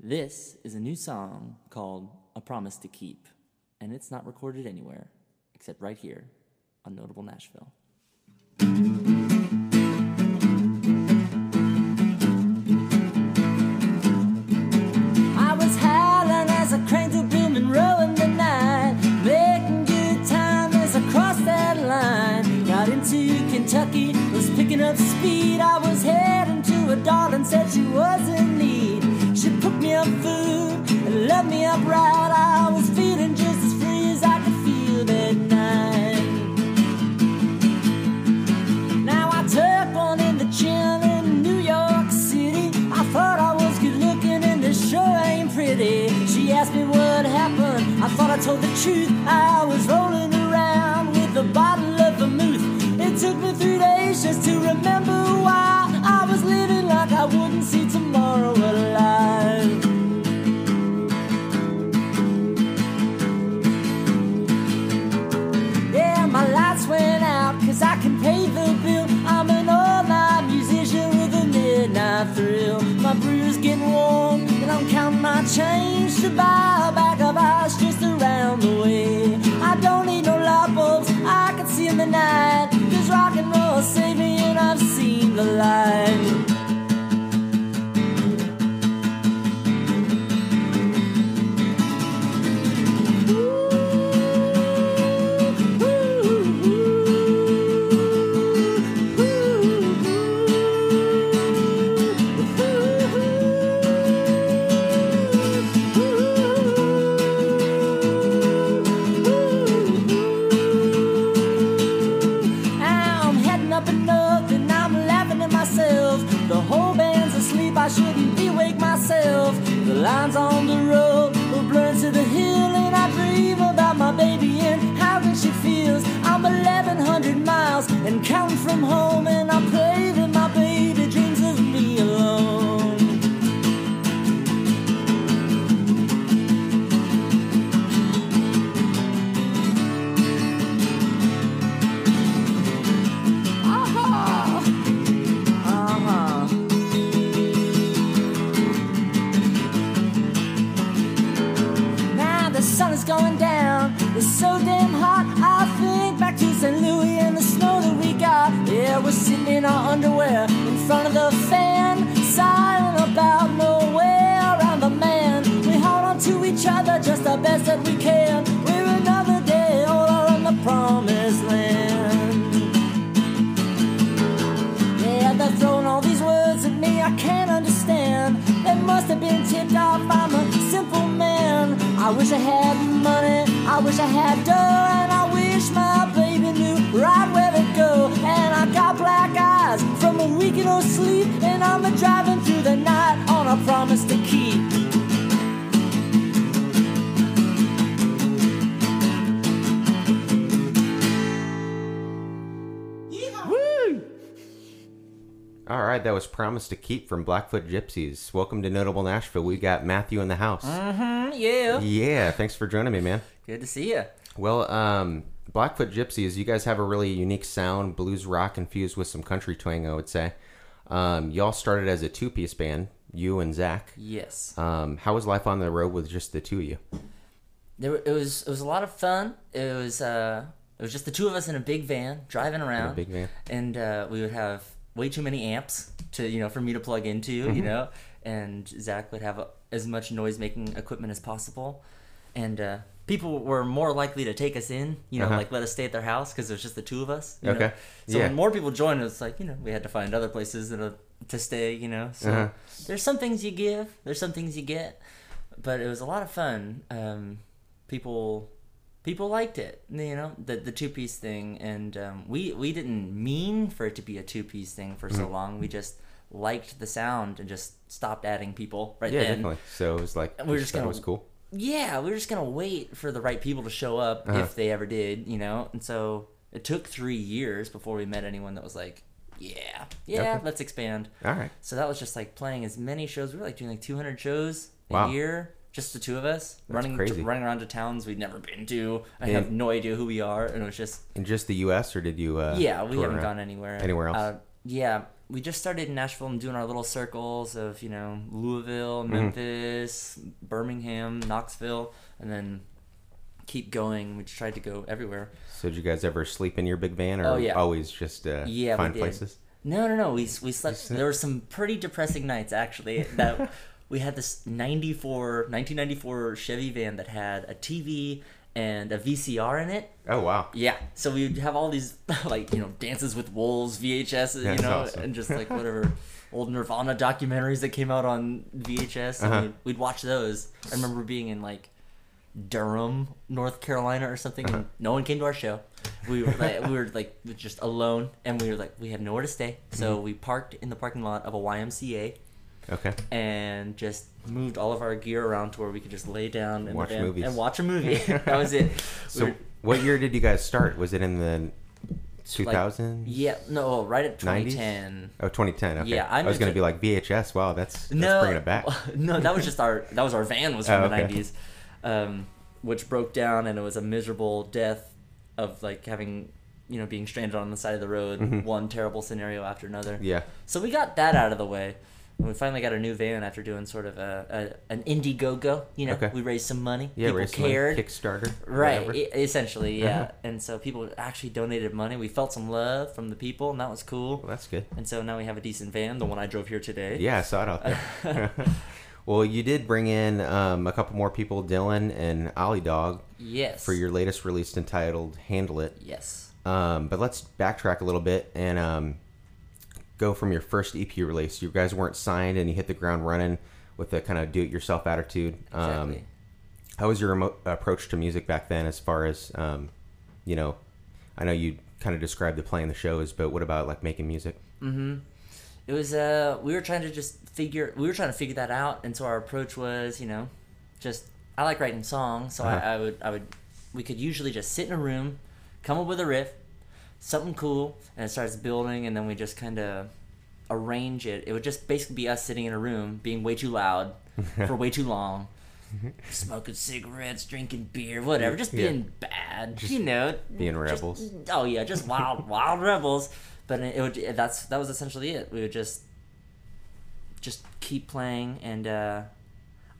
This is a new song called A Promise to Keep, and it's not recorded anywhere except right here on Notable Nashville. I was howling as I the night, making good time as I crossed that line. Got into Kentucky, was picking up speed. I was heading to a darling, said she was in need. She put food and left me up right. I was feeling just as free as I could feel that night. Now I took one in the chin in New York City. I thought I was good looking and this sure ain't pretty. She asked me what happened. I thought I told the truth. I was rolling Yeah, we're sitting in our underwear in front of the fan, sighing about nowhere around the man. We hold on to each other just the best that we can. We're another day older on the promised land. Yeah, they're throwing all these words at me I can't understand. They must have been tipped off. I'm a simple man. I wish I had money. I wish I had dough, go. And I got black eyes from a week of no sleep, and I'm a driving through the night on a promise to keep. All right, that was Promise to Keep from Blackfoot Gypsies. Welcome to Notable Nashville. We got Matthew in the house. Mm, yeah. Yeah, thanks for joining me, man. Good to see you. Well, um, Blackfoot Gypsies, you guys have a really unique sound, blues rock infused with some country twang, I would say. Um, y'all started as a two piece band, you and Zach. Yes. Um, how was life on the road with just the two of you? there it was it was a lot of fun. It was uh it was just the two of us in a big van driving around. big van. And uh, we would have way too many amps to you know for me to plug into, you know. And Zach would have uh as much noise making equipment as possible, and uh, people were more likely to take us in, you know, Uh-huh. like let us stay at their house because it was just the two of us. you know. Okay. So Yeah. when more people joined, it's like you know we had to find other places to, to stay, you know. So Uh-huh. there's some things you give, there's some things you get, but it was a lot of fun. Um, people people liked it, you know, the the two piece thing, and um, we we didn't mean for it to be a two piece thing for Mm-hmm. so long. We just liked the sound and just stopped adding people right Yeah, then. definitely. So it was like, we're just gonna- was cool. Yeah, we were just gonna wait for the right people to show up Uh-huh. if they ever did, you know. And so it took three years before we met anyone that was like, yeah, yeah, Okay. let's expand. All right. So that was just like playing as many shows. We were like doing like 200 shows a Wow. year, just the two of us, running crazy. running around to towns we'd never been to. I have no idea who we are, and it was just In just the U.S. or did you? Uh, yeah, we haven't around? gone anywhere Anywhere else? Uh, yeah, we just started in Nashville and doing our little circles of you know Louisville, Mm-hmm. Memphis, Birmingham, Knoxville, and then keep going. We tried to go everywhere. So did you guys ever sleep in your big van, or Oh, yeah. always just uh, Yeah, find places? No, no, no. We we slept- There were some pretty depressing nights actually. That we had this 94, 1994 Chevy van that had a TV and a VCR in it. Oh wow. Yeah, so we'd have all these like you know Dances with Wolves VHS, you That's know, awesome. and just like whatever old Nirvana documentaries that came out on VHS, and Uh-huh. we'd, we'd watch those. I remember being in like Durham, North Carolina, or something, Uh-huh. and no one came to our show. We were like, we were like just alone, and we were like we had nowhere to stay, so Mm-hmm. we parked in the parking lot of a YMCA Okay. and just moved all of our gear around to where we could just lay down in Watch the van movies. and watch a movie. that was it. We So were- what year did you guys start? Was it in the 2000s? Yeah, no, right at 90s? 2010. Oh, 2010. Okay. Yeah, I I, was going to be like VHS. Wow, that's, that's no, bringing it back. no, that was just our that was our van was Oh, from the okay. 90s, um, which broke down and it was a miserable death of like having you know being stranded on the side of the road, one terrible scenario after another. Mm-hmm. Yeah. So we got that out of the way. And we finally got a new van after doing sort of a, a an Indiegogo. You know, Okay. we raised some money. Yeah, People raise some money, cared. Kickstarter. Right, whatever. essentially, yeah. Uh-huh. And so people actually donated money. We felt some love from the people, and that was cool. Well, that's good. And so now we have a decent van, the one I drove here today. Yeah, I saw it out there. well, you did bring in um, a couple more people, Dylan and Ollie Dog, Yes. for your latest release entitled "Handle It." Yes. Um, but let's backtrack a little bit and um, go from your first EP release. You guys weren't signed, and you hit the ground running with a kind of do-it-yourself attitude. Um, Exactly. how was your approach to music back then, as far as um, you know? I know you kind of described the playing the shows, but what about like making music? Mm-hmm. It was uh we were trying to just figure we were trying to figure that out and so our approach was, you know, just I like writing songs, so Uh-huh. I, I would I would we could usually just sit in a room, come up with a riff, something cool, and it starts building and then we just kinda arrange it. It would just basically be us sitting in a room being way too loud for way too long. Smoking cigarettes, drinking beer, whatever, just Yeah. being bad, you know, being just- rebels. oh yeah, just wild, wild rebels. But it would that's that was essentially it. We would just just keep playing, and uh,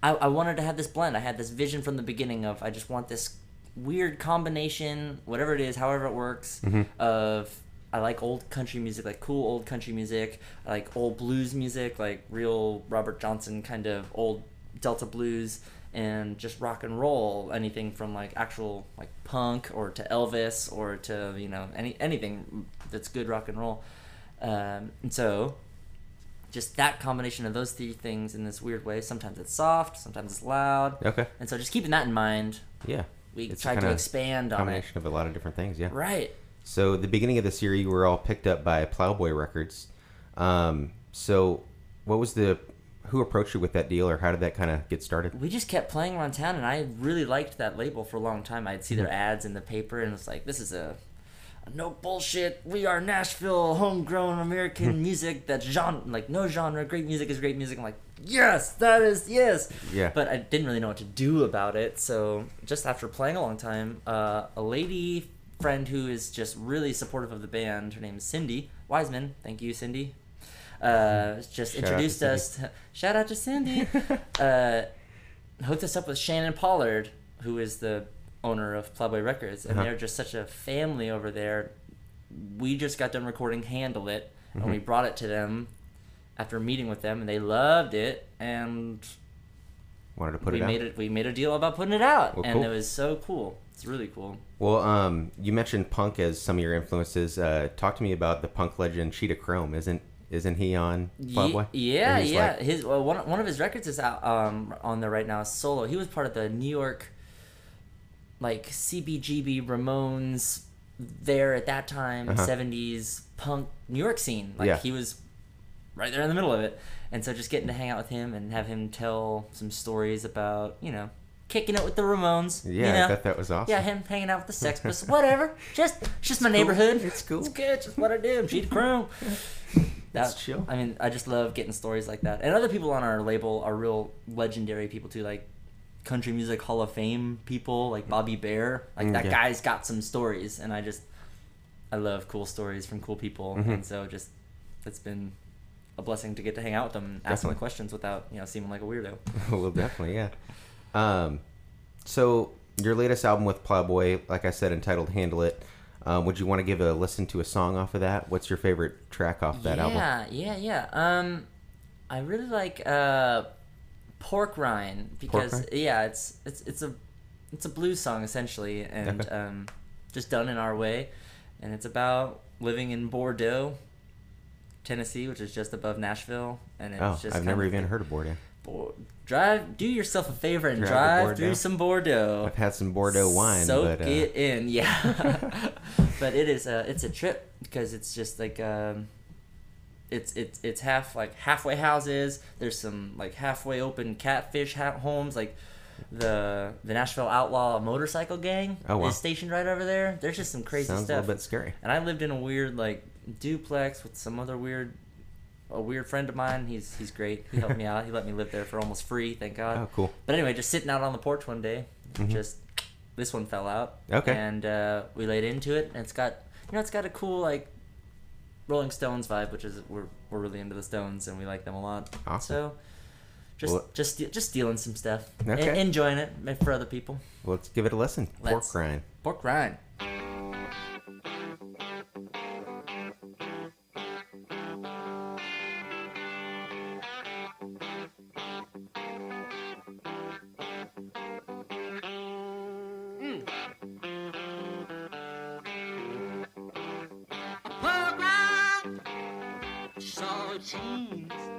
I I wanted to have this blend. I had this vision from the beginning of I just want this weird combination, whatever it is, however it works, of I like old country music, like cool old country music. I like old blues music, like real Robert Johnson kind of old Delta blues, and just rock and roll. Anything from like actual like punk or to Elvis or to you know any anything that's good rock and roll. Um, and so just that combination of those three things in this weird way. Sometimes it's soft, sometimes it's loud, Okay. and so just keeping that in mind, Yeah. We It's tried to expand on it. Combination of a lot of different things. Yeah. Right. So the beginning of the series, you were all picked up by Plowboy Records. Um, so what was the who approached you with that deal, or how did that kind of get started? We just kept playing around town, and I really liked that label for a long time. I'd see their Mm-hmm. ads in the paper, and it's like, this is a no bullshit. We are Nashville, homegrown American music that's genre, like no genre. Great music is great music. I'm like, yes, that is yes. Yeah. But I didn't really know what to do about it. So just after playing a long time, uh, a lady friend who is just really supportive of the band, her name is Cindy Wiseman. Thank you, Cindy. Uh, just Shout introduced us. shout out to Cindy. uh, hooked us up with Shannon Pollard, who is the owner of Plowboy Records, and Uh-huh. they're just such a family over there. We just got done recording "Handle It," and Mm-hmm. we brought it to them after meeting with them, and they loved it. And Wanted to put we it out. made it. We made a deal about putting it out, Well, and cool. it was so cool. It's really cool. Well, um, you mentioned punk as some of your influences. Uh, talk to me about the punk legend Cheetah Chrome. Isn't isn't he on Plowboy? Yeah, yeah. like- His well, one one of his records is out um, on there right now. Solo. He was part of the New York, like CBGB Ramones. There at that time, Uh-huh. 70s punk New York scene. Like Yeah. he was right there in the middle of it. And so just getting to hang out with him and have him tell some stories about you know kicking it with the Ramones. yeah, you know? I thought that was awesome. Yeah, him hanging out with the Sex Pistols, whatever. Just, it's just my neighborhood. It's cool. It's good. Just what I do. I'm Cheetah Chrome. That's chill. I mean, I just love getting stories like that. And other people on our label are real legendary people too, like country music Hall of Fame people, like Bobby Bare. Like Mm, that yeah. guy's got some stories, and I just, I love cool stories from cool people, Mhm. and so just it's been a blessing to get to hang out with them and ask them the questions without you know seeming like a weirdo. well, definitely, yeah. Um, so your latest album with Plowboy, like I said, entitled "Handle It." Um, would you want to give a listen to a song off of that? What's your favorite track off that album? yeah, yeah, yeah. Um, I really like uh, Pork Rind because Rind? yeah, it's it's it's a it's a blues song essentially, and Okay. um, just done in our way, and it's about living in Bordeaux, Tennessee, which is just above Nashville, and it's Oh, just I've never even heard of Bordeaux. Bo- drive, do yourself a favor and Drive drive, through some Bordeaux. I've had some Bordeaux wine, Soak but uh, it in, yeah. but it is a it's a trip because it's just like um, it's it's it's half like halfway houses. There's some like halfway open catfish ha- homes, like the the Nashville Outlaw Motorcycle Gang Oh, wow. is stationed right over there. There's just some crazy sounds a stuff. little bit scary. And I lived in a weird like duplex with some other weird a weird friend of mine. He's he's great. He helped me out. He let me live there for almost free, thank God. Oh, cool. But anyway, just sitting out on the porch one day, just this one fell out. Okay. And uh, we laid into it, and it's got you know it's got a cool like Rolling Stones vibe, which is we're we're really into the Stones and we like them a lot. Awesome. So. Just, Well- just, just stealing some stuff, Okay. En- enjoying it for other people. Let's give it a listen. Let's. Pork rind. Pork rind. Saltines.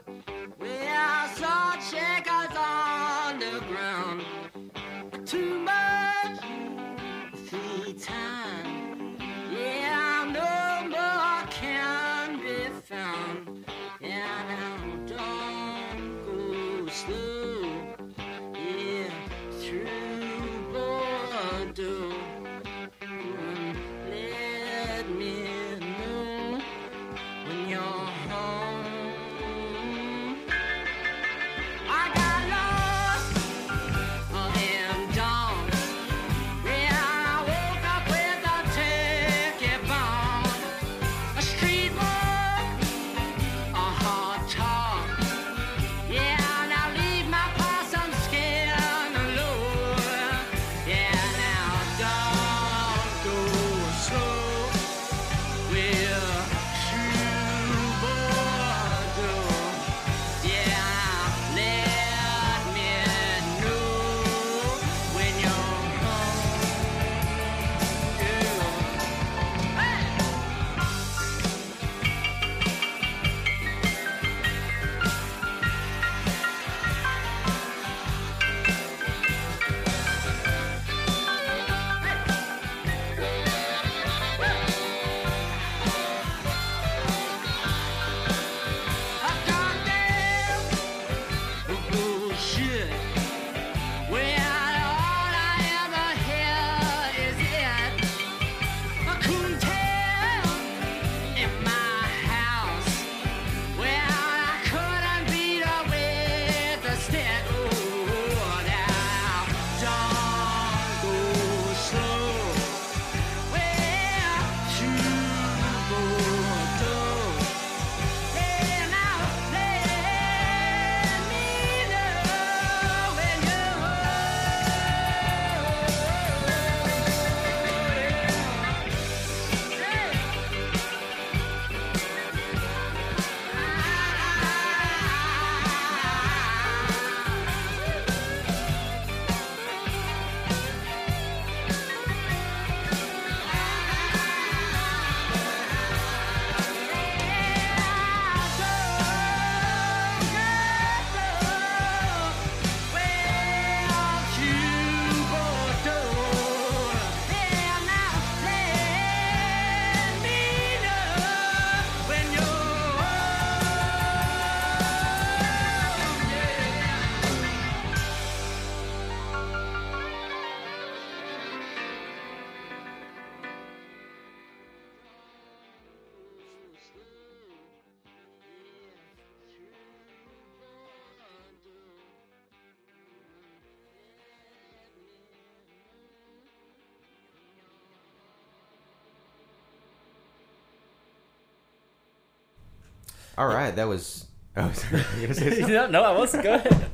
All right, that was. Oh, sorry, you gonna say something? no, no, I wasn't. Go ahead.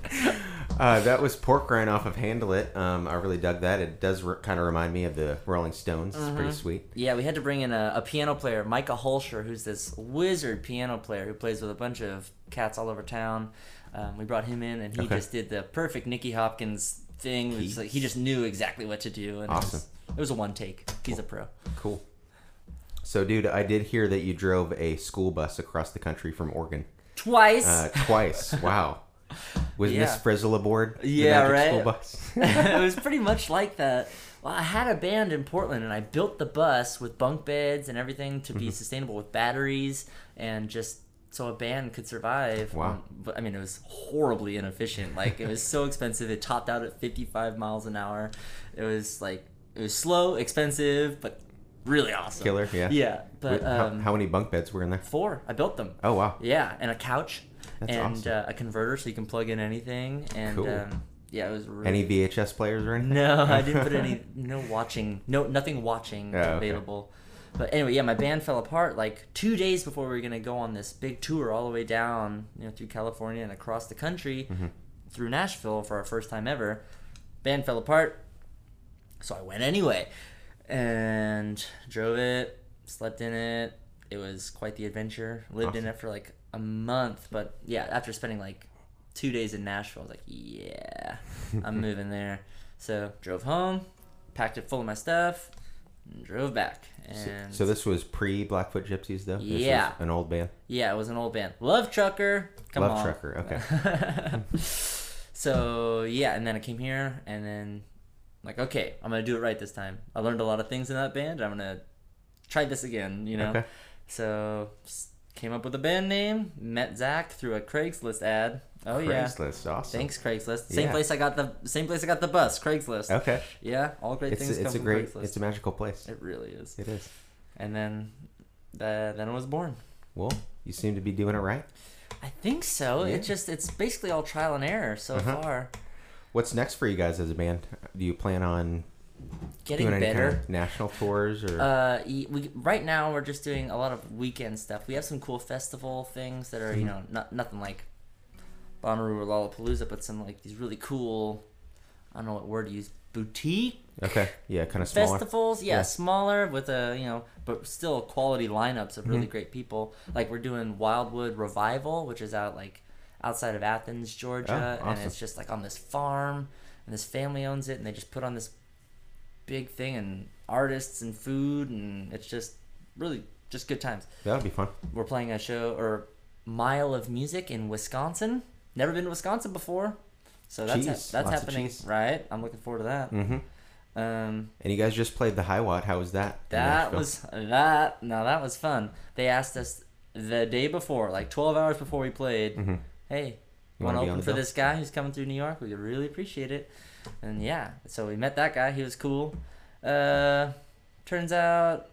Uh, that was Pork Rind off of Handle It. Um, I really dug that. It does re- kind of remind me of the Rolling Stones. It's Mm-hmm. pretty sweet. Yeah, we had to bring in a, a piano player, Micah Hulscher, who's this wizard piano player who plays with a bunch of cats all over town. Um, we brought him in, and he Okay. just did the perfect Nicky Hopkins thing. It was like, he just knew exactly what to do, and Awesome. it, was, it was a one take. He's a pro. Cool. So, dude, I did hear that you drove a school bus across the country from Oregon Twice. uh, twice. wow. Was Miss Yeah. Frizzle aboard? the Yeah, right. School bus. it was pretty much like that. Well, I had a band in Portland, and I built the bus with bunk beds and everything to be Mm-hmm. sustainable with batteries and just so a band could survive. Wow. Um, but I mean, it was horribly inefficient. Like it was so expensive. It topped out at 55 miles an hour. It was like it was slow, expensive, but really awesome. Killer, yeah. Yeah, but how, um, how many bunk beds were in there? four. I built them. Oh, wow. Yeah, and a couch That's and awesome. uh, a converter so you can plug in anything. And Cool. um, yeah, it was really Any VHS players or anything? no, I didn't put any no watching, no nothing watching Oh, okay. available. But anyway, yeah, my band fell apart like two days before we were gonna go on this big tour all the way down, you know, through California and across the country, Mm-hmm. through Nashville for our first time ever. Band fell apart, so I went anyway, and drove it, slept in it. It was quite the adventure. Lived in it for like a month, but yeah, after spending like two days in Nashville, I was like, yeah, I'm moving there. So drove home, packed it full of my stuff, and drove back. And So this was pre Blackfoot Gypsies, though. Yeah. an old band. yeah, it was an old band. Love Trucker. Come Love on. Trucker. Okay. so yeah, and then I came here, and then like, okay, I'm gonna do it right this time. I learned a lot of things in that band. I'm gonna try this again. You know. Okay. So came up with a band name. Met Zach through a Craigslist ad. Oh yeah. Craigslist. Awesome. Thanks, Craigslist. Same Yeah. place I got the same place I got the bus. Craigslist. Okay. Yeah, all great It's things a, it's come a from great, Craigslist. it's a magical place. it really is. It is. And then, the, then I was born. Well, you seem to be doing it right. I think so. Yeah. It's just it's basically all trial and error so Uh-huh. far. What's next for you guys as a band? Do you plan on Getting doing any better. kind of national tours or? Uh, we right now we're just doing a lot of weekend stuff. We have some cool festival things that are you Mm-hmm. know not nothing like Bonnaroo or Lollapalooza, but some like these really cool. I don't know what word to use. Boutique okay. Yeah, kind of smaller. festivals, yeah, Yeah. smaller with a you know, but still quality lineups of Mm-hmm. really great people. Like we're doing Wildwood Revival, which is out like outside of Athens, Georgia, Oh, and it's just like on this farm, and this family owns it, and they just put on this big thing and artists and food, and it's just really just good times. That would be fun. We're playing a show or Mile of Music in Wisconsin. Never been to Wisconsin before. So that's ha- that's happening, right? I'm looking forward to that. hmm Um, And you guys just played the High Watt. How was that? that was that. No, that was fun. They asked us the day before, like 12 hours before we played. Mhm. Hey, You want to open for bill?" this guy who's coming through New York? We really appreciate it. And yeah, so we met that guy. He was cool. Uh, turns out,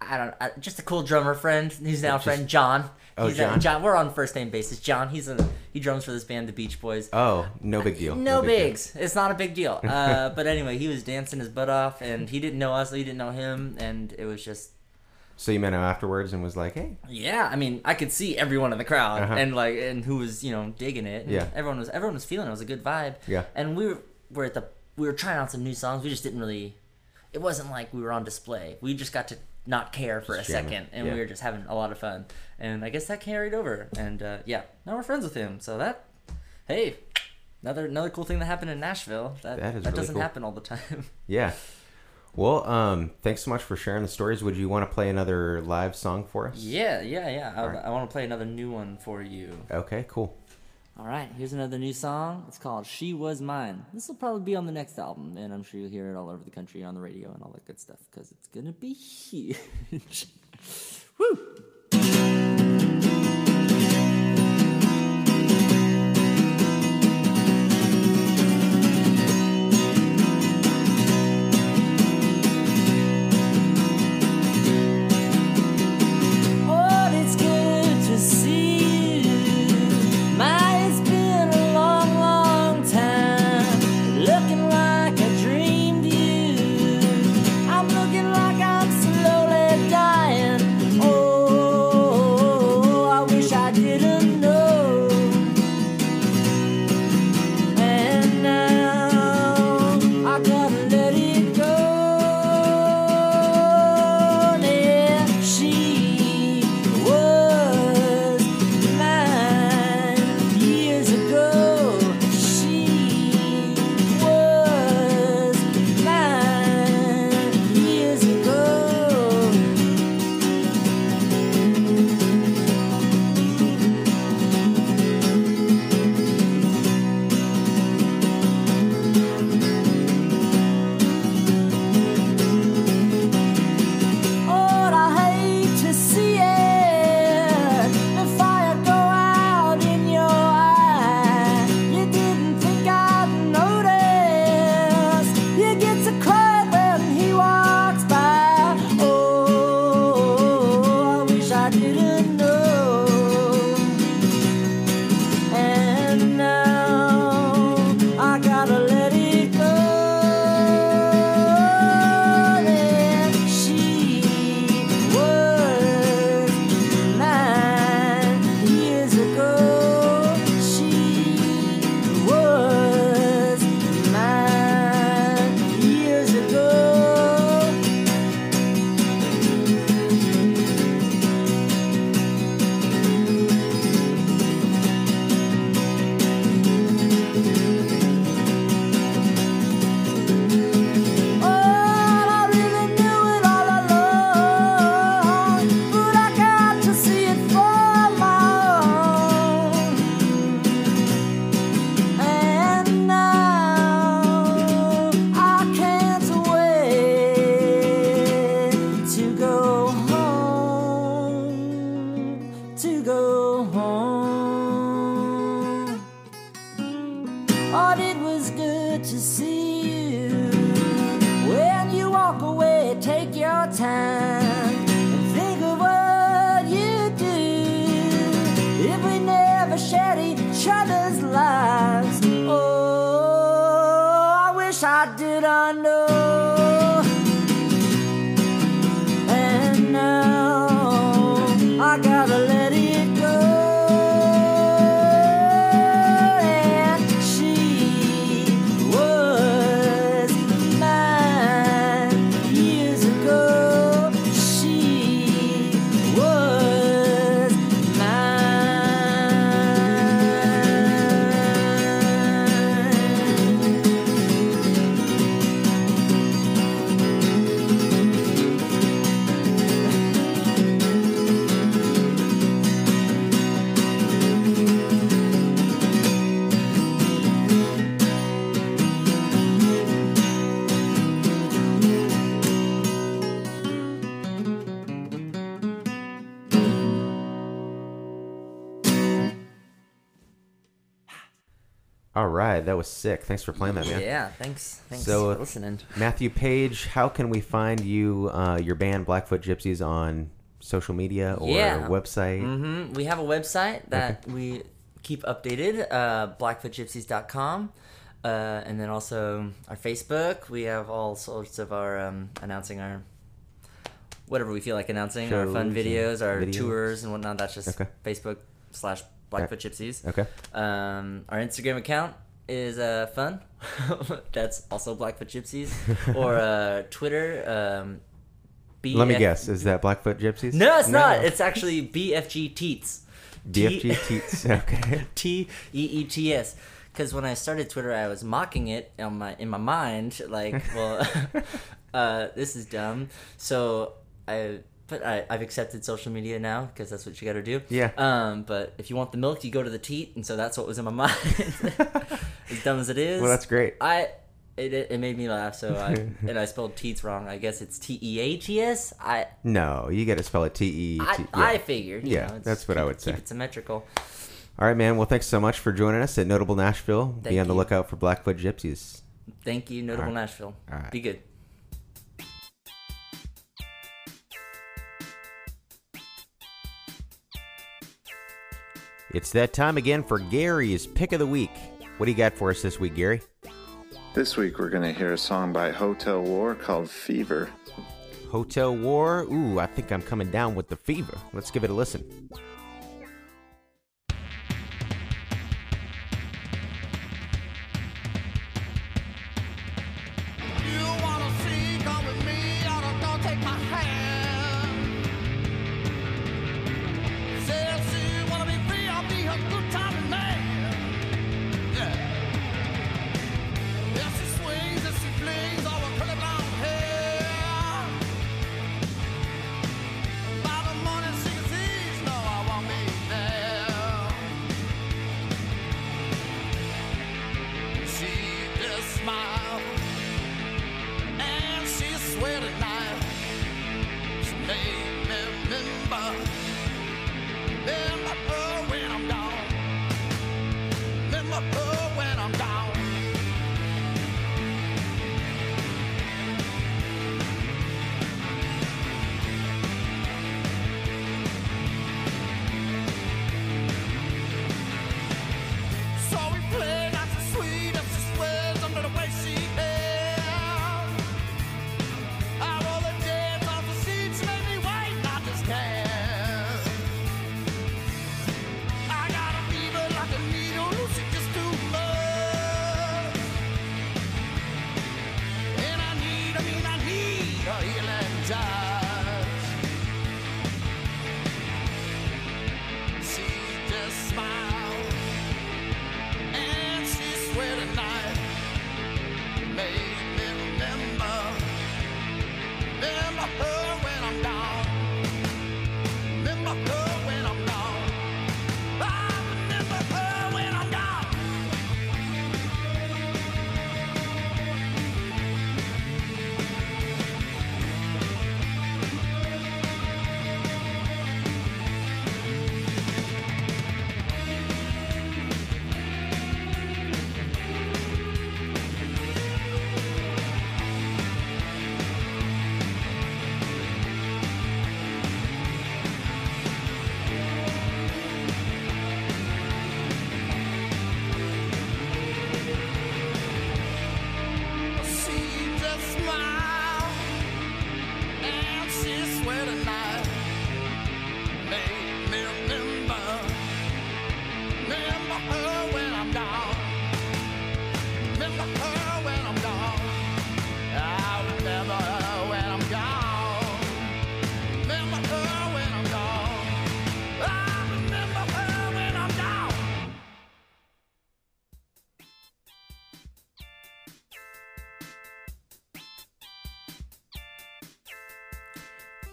I don't. I, just a cool drummer friend. He's now Just- friend John. Oh, He's a- John. John. We're on first name basis. John. He's a he drums for this band, the Beach Boys. Oh, no big deal. No, big deal. bigs. It's not a big deal. Uh, but anyway, he was dancing his butt off, and he didn't know us, we didn't know him, and it was just So you met him afterwards and was like, "Hey, yeah. I mean, I could see everyone in the crowd, Uh-huh. and like, and who was you know digging it. and Yeah. everyone was everyone was feeling it. It was a good vibe. Yeah. and we were were at the we were trying out some new songs. We just didn't really. It wasn't like we were on display. We just got to not care for Just a jamming. second, and Yeah. we were just having a lot of fun. And I guess that carried over. And uh, yeah, now we're friends with him. So that, hey, another another cool thing that happened in Nashville. That That is that really doesn't cool. happen all the time. yeah." Well, um, thanks so much for sharing the stories. Would you want to play another live song for us? yeah, yeah, yeah. I, Alright. I want to play another new one for you. Okay, cool. All right, here's another new song. It's called "She Was Mine." This will probably be on the next album, and I'm sure you'll hear it all over the country on the radio and all that good stuff because it's gonna be huge. Woo! Other's lives, oh, I wish I did I know. All right, that was sick. Thanks for playing that, man. Yeah, thanks. Thanks So, for listening. Matthew Page, how can we find you, uh, your band Blackfoot Gypsies, on social media or Yeah. website? hmm We have a website that we keep updated, uh, blackfootgypsies.com. Uh, and then also our Facebook. We have all sorts of our um, announcing our whatever we feel like announcing, our fun videos, our videos. tours and whatnot. That's just Okay. Facebook slash Blackfoot Gypsies. Okay. Um, our Instagram account is uh, fun. That's also Blackfoot Gypsies. or uh, Twitter. Um, Let me guess. Is that Blackfoot Gypsies? No, it's not. It's actually BFG Teats. DFG Teats. Okay. T E E T S. Because when I started Twitter, I was mocking it in my in my mind, like, well, uh, this is dumb. So I, but I, I've accepted social media now because that's what you got to do. Yeah. Um, but if you want the milk, you go to the teat, and so that's what was in my mind. as dumb as it is. Well, that's great. I. It, it, made me laugh, so I and I spelled teats wrong. I guess it's T E A T S. I No, you got to spell it T E. I, T- I figured. you Yeah, know, it's- that's what I would say. Keep it symmetrical. All right, man. Well, thanks so much for joining us at Notable Nashville. Be Thank on the lookout for Blackfoot Gypsies. Thank you, Notable All right. Nashville. All right. Be good. It's that time again for Gary's Pick of the Week. What do you got for us this week, Gary? This week we're going to hear a song by Hotel War called Fever. Hotel War. Ooh, I think I'm coming down with the fever. Let's give it a listen.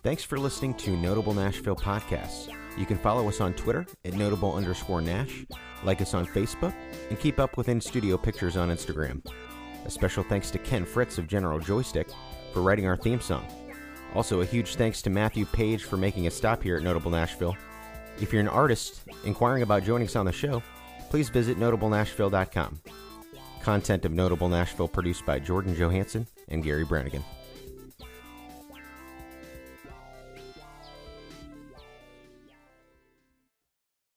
Thanks for listening to Notable Nashville Podcasts. You can follow us on Twitter at notable underscore Nash, like us on Facebook, and keep up with in studio pictures on Instagram. A special thanks to Ken Fritz of General Joystick for writing our theme song. Also, a huge thanks to Matthew Page for making a stop here at Notable Nashville. If you're an artist inquiring about joining us on the show, please visit notablenashville.com. Content of Notable Nashville produced by Jordan Johansson and Gary Brannigan.